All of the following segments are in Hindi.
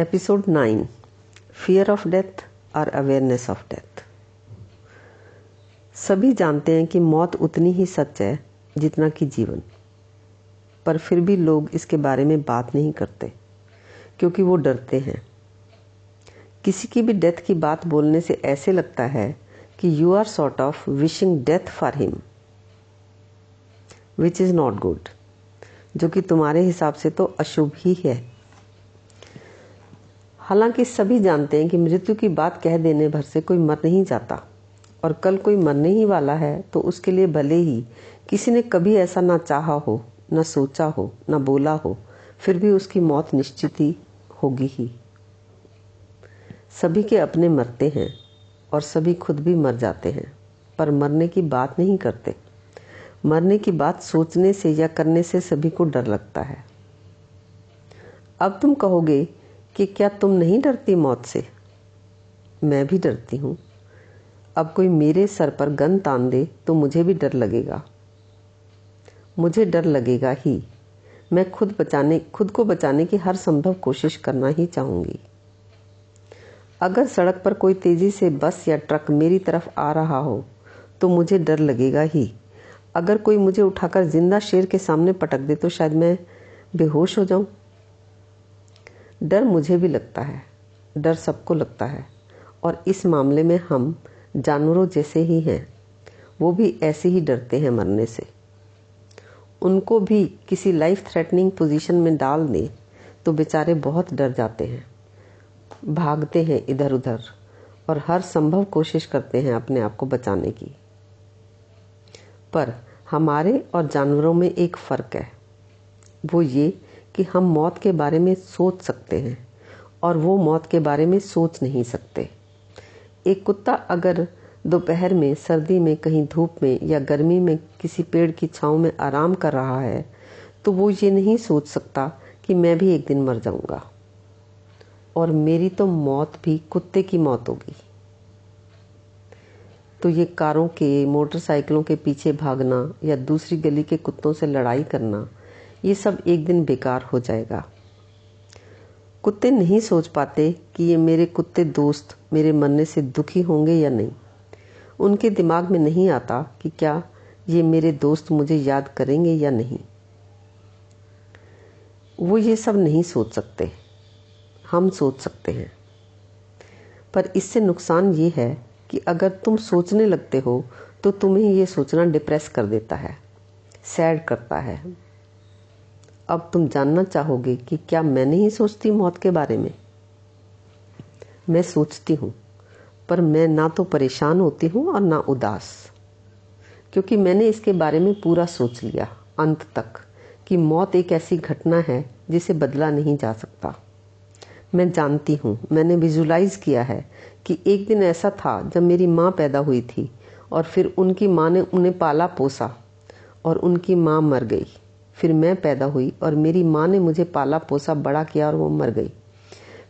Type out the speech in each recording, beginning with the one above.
Episode nine fear of death और अवेयरनेस ऑफ़ डेथ सभी जानते हैं कि मौत उतनी ही सच है जितना कि जीवन। पर फिर भी लोग इसके बारे में बात नहीं करते, क्योंकि वो डरते हैं। किसी की भी डेथ की बात बोलने से ऐसे लगता है कि you are sort of wishing death for him which is not good जो कि तुम्हारे हिसाब से तो अशुभ ही है। हालाँकि सभी जानते हैं कि मृत्यु की बात कह देने भर से कोई मर नहीं जाता। और कल कोई मरने ही वाला है तो उसके लिए भले ही किसी ने कभी ऐसा ना चाहा हो, न सोचा हो, ना बोला हो, फिर भी उसकी मौत निश्चित ही होगी ही। सभी के अपने मरते हैं और सभी खुद भी मर जाते हैं, पर मरने की बात नहीं करते। मरने की बात सोचने से या करने से सभी को डर लगता है। अब तुम कहोगे कि क्या तुम नहीं डरती मौत से? मैं भी डरती हूँ। अब कोई मेरे सर पर गन तान दे तो मुझे भी डर लगेगा। मुझे डर लगेगा ही। मैं खुद बचाने, खुद को बचाने की हर संभव कोशिश करना ही चाहूँगी। अगर सड़क पर कोई तेज़ी से बस या ट्रक मेरी तरफ़ आ रहा हो तो मुझे डर लगेगा ही। अगर कोई मुझे उठाकर ज़िंदा शेर के सामने पटक दे तो शायद मैं बेहोश हो जाऊँ। डर मुझे भी लगता है। डर सबको लगता है। और इस मामले में हम जानवरों जैसे ही हैं। वो भी ऐसे ही डरते हैं मरने से। उनको भी किसी लाइफ थ्रेटनिंग पोजीशन में डाल दें तो बेचारे बहुत डर जाते हैं। भागते हैं इधर उधर और हर संभव कोशिश करते हैं अपने आप को बचाने की। पर हमारे और जानवरों में एक फ़र्क है। वो ये कि हम मौत के बारे में सोच सकते हैं और वो मौत के बारे में सोच नहीं सकते। एक कुत्ता अगर दोपहर में, सर्दी में, कहीं धूप में या गर्मी में किसी पेड़ की छाँव में आराम कर रहा है तो वो ये नहीं सोच सकता कि मैं भी एक दिन मर जाऊँगा। और मेरी तो मौत भी कुत्ते की मौत होगी। तो ये कारों के, मोटरसाइकिलों के पीछे भागना या दूसरी गली के कुत्तों से लड़ाई करना ये सब एक दिन बेकार हो जाएगा। कुत्ते नहीं सोच पाते कि ये मेरे कुत्ते दोस्त मेरे मरने से दुखी होंगे या नहीं। उनके दिमाग में नहीं आता कि क्या ये मेरे दोस्त मुझे याद करेंगे या नहीं। वो ये सब नहीं सोच सकते। हम सोच सकते हैं। पर इससे नुकसान ये है कि अगर तुम सोचने लगते हो तो तुम्हें ये सोचना डिप्रेस कर देता है, सैड करता है। अब तुम जानना चाहोगे कि क्या मैं नहीं सोचती मौत के बारे में? मैं सोचती हूँ, पर मैं ना तो परेशान होती हूँ और ना उदास, क्योंकि मैंने इसके बारे में पूरा सोच लिया अंत तक कि मौत एक ऐसी घटना है जिसे बदला नहीं जा सकता। मैं जानती हूँ, मैंने विजुलाइज किया है कि एक दिन ऐसा था जब मेरी माँ पैदा हुई थी और फिर उनकी माँ ने उन्हें पाला पोसा और उनकी माँ मर गई। फिर मैं पैदा हुई और मेरी माँ ने मुझे पाला पोसा बड़ा किया और वो मर गई।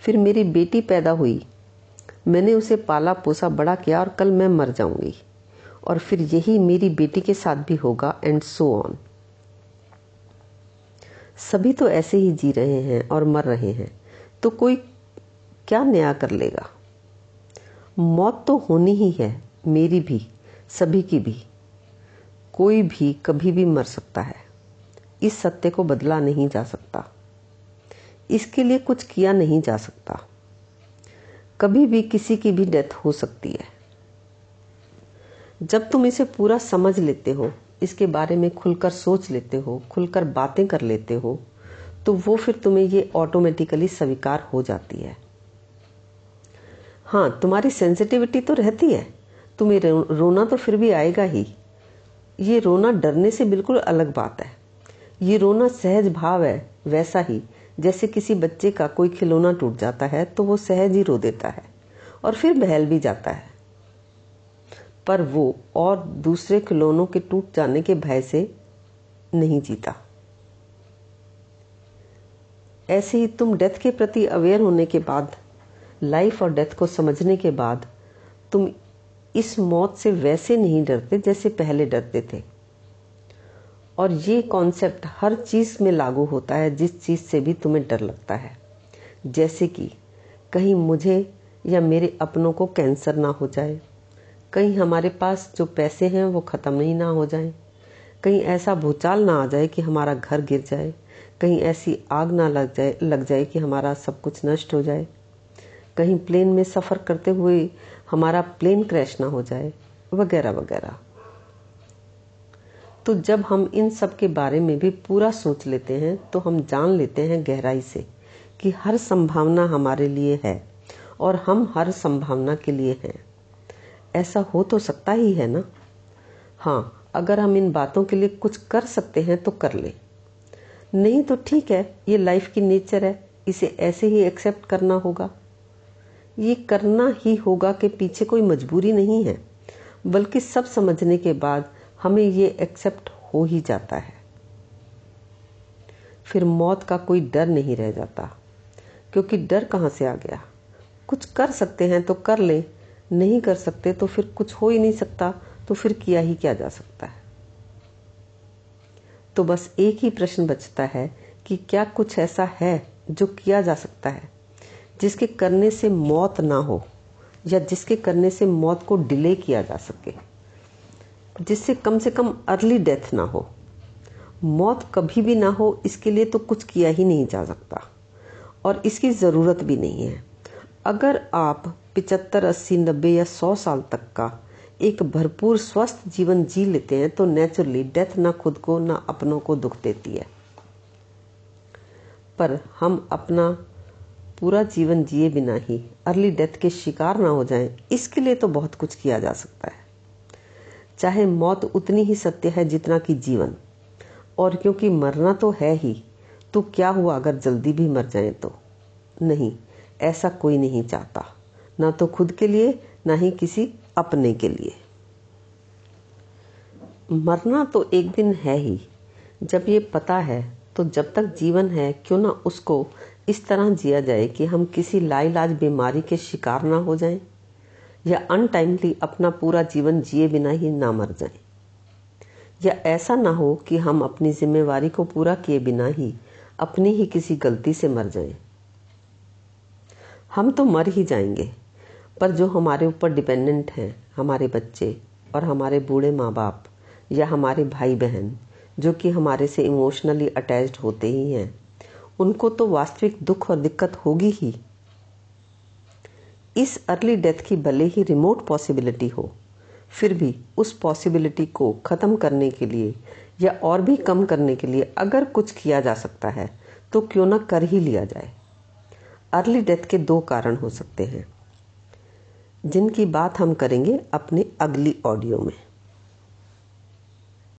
फिर मेरी बेटी पैदा हुई। मैंने उसे पाला पोसा बड़ा किया और कल मैं मर जाऊँगी। और फिर यही मेरी बेटी के साथ भी होगा एंड सो ऑन सभी तो ऐसे ही जी रहे हैं और मर रहे हैं। तो कोई क्या नया कर लेगा? मौत तो होनी ही है, मेरी भी, सभी की भी। कोई भी कभी भी मर सकता है। इस सत्य को बदला नहीं जा सकता। इसके लिए कुछ किया नहीं जा सकता। कभी भी किसी की भी डेथ हो सकती है। जब तुम इसे पूरा समझ लेते हो, इसके बारे में खुलकर सोच लेते हो, खुलकर बातें कर लेते हो तो वो फिर तुम्हें ये ऑटोमेटिकली स्वीकार हो जाती है। हाँ तुम्हारी सेंसिटिविटी तो रहती है। तुम्हें रोना तो फिर भी आएगा ही। ये रोना डरने से बिल्कुल अलग बात है। ये रोना सहज भाव है, वैसा ही। जैसे किसी बच्चे का कोई खिलौना टूट जाता है तो वो सहज ही रो देता है और फिर बहल भी जाता है। पर वो और दूसरे खिलौनों के टूट जाने के भय से नहीं जीता। ऐसे ही तुम डेथ के प्रति अवेयर होने के बाद, लाइफ और डेथ को समझने के बाद, तुम इस मौत से वैसे नहीं डरते जैसे पहले डरते थे। और ये कॉन्सेप्ट हर चीज़ में लागू होता है, जिस चीज़ से भी तुम्हें डर लगता है। जैसे कि कहीं मुझे या मेरे अपनों को कैंसर ना हो जाए, कहीं हमारे पास जो पैसे हैं वो ख़त्म नहीं ना हो जाए, कहीं ऐसा भूचाल ना आ जाए कि हमारा घर गिर जाए, कहीं ऐसी आग ना लग जाए लग जाए कि हमारा सब कुछ नष्ट हो जाए, कहीं प्लेन में सफ़र करते हुए हमारा प्लेन क्रैश ना हो जाए, वगैरह वगैरह। तो जब हम इन सब के बारे में भी पूरा सोच लेते हैं तो हम जान लेते हैं गहराई से कि हर संभावना हमारे लिए है और हम हर संभावना के लिए हैं। ऐसा हो तो सकता ही है ना? हाँ अगर हम इन बातों के लिए कुछ कर सकते हैं तो कर ले। नहीं तो ठीक है, ये लाइफ की नेचर है, इसे ऐसे ही एक्सेप्ट करना होगा। ये करना ही होगा कि पीछे कोई मजबूरी नहीं है, बल्कि सब समझने के बाद हमें ये एक्सेप्ट हो ही जाता है। फिर मौत का कोई डर नहीं रह जाता, क्योंकि डर कहाँ से आ गया? कुछ कर सकते हैं तो कर ले, नहीं कर सकते तो फिर कुछ हो ही नहीं सकता तो फिर किया ही क्या जा सकता है? तो बस एक ही प्रश्न बचता है कि क्या कुछ ऐसा है जो किया जा सकता है, जिसके करने से मौत ना हो या जिसके करने से मौत को डिले किया जा सके? जिससे कम से कम अर्ली डेथ ना हो। मौत कभी भी ना हो, इसके लिए तो कुछ किया ही नहीं जा सकता। और इसकी ज़रूरत भी नहीं है। अगर आप पिचहत्तर, अस्सी, नब्बे या सौ साल तक का एक भरपूर स्वस्थ जीवन जी लेते हैं तो नेचुरली डेथ ना खुद को, ना अपनों को दुख देती है। पर हम अपना पूरा जीवन जिए बिना ही, अर्ली डेथ के शिकार ना हो जाएँ, इसके लिए तो बहुत कुछ किया जा सकता है। चाहे मौत उतनी ही सत्य है जितना कि जीवन। और क्योंकि मरना तो है ही तो क्या हुआ अगर जल्दी भी मर जाए तो? नहीं, ऐसा कोई नहीं चाहता। ना तो खुद के लिए, ना ही किसी अपने के लिए। मरना तो एक दिन है ही। जब ये पता है तो जब तक जीवन है, क्यों ना उसको इस तरह जिया जाए कि हम किसी लाइलाज बीमारी के शिकार ना हो जाएँ? या अनटाइमली अपना पूरा जीवन जिए बिना ही ना मर जाएँ। या ऐसा ना हो कि हम अपनी जिम्मेवारी को पूरा किए बिना ही अपनी ही किसी गलती से मर जाएँ। हम तो मर ही जाएँगे, पर जो हमारे ऊपर डिपेंडेंट हैं, हमारे बच्चे और हमारे बूढ़े माँ बाप या हमारे भाई बहन जो कि हमारे से इमोशनली अटैच्ड होते ही हैं, उनको तो वास्तविक दुख और दिक्कत होगी ही। इस अर्ली डेथ की भले ही रिमोट पॉसिबिलिटी हो, फिर भी उस पॉसिबिलिटी को ख़त्म करने के लिए या और भी कम करने के लिए अगर कुछ किया जा सकता है तो क्यों ना कर ही लिया जाए। अर्ली डेथ के दो कारण हो सकते हैं, जिनकी बात हम करेंगे अपने अगली ऑडियो में।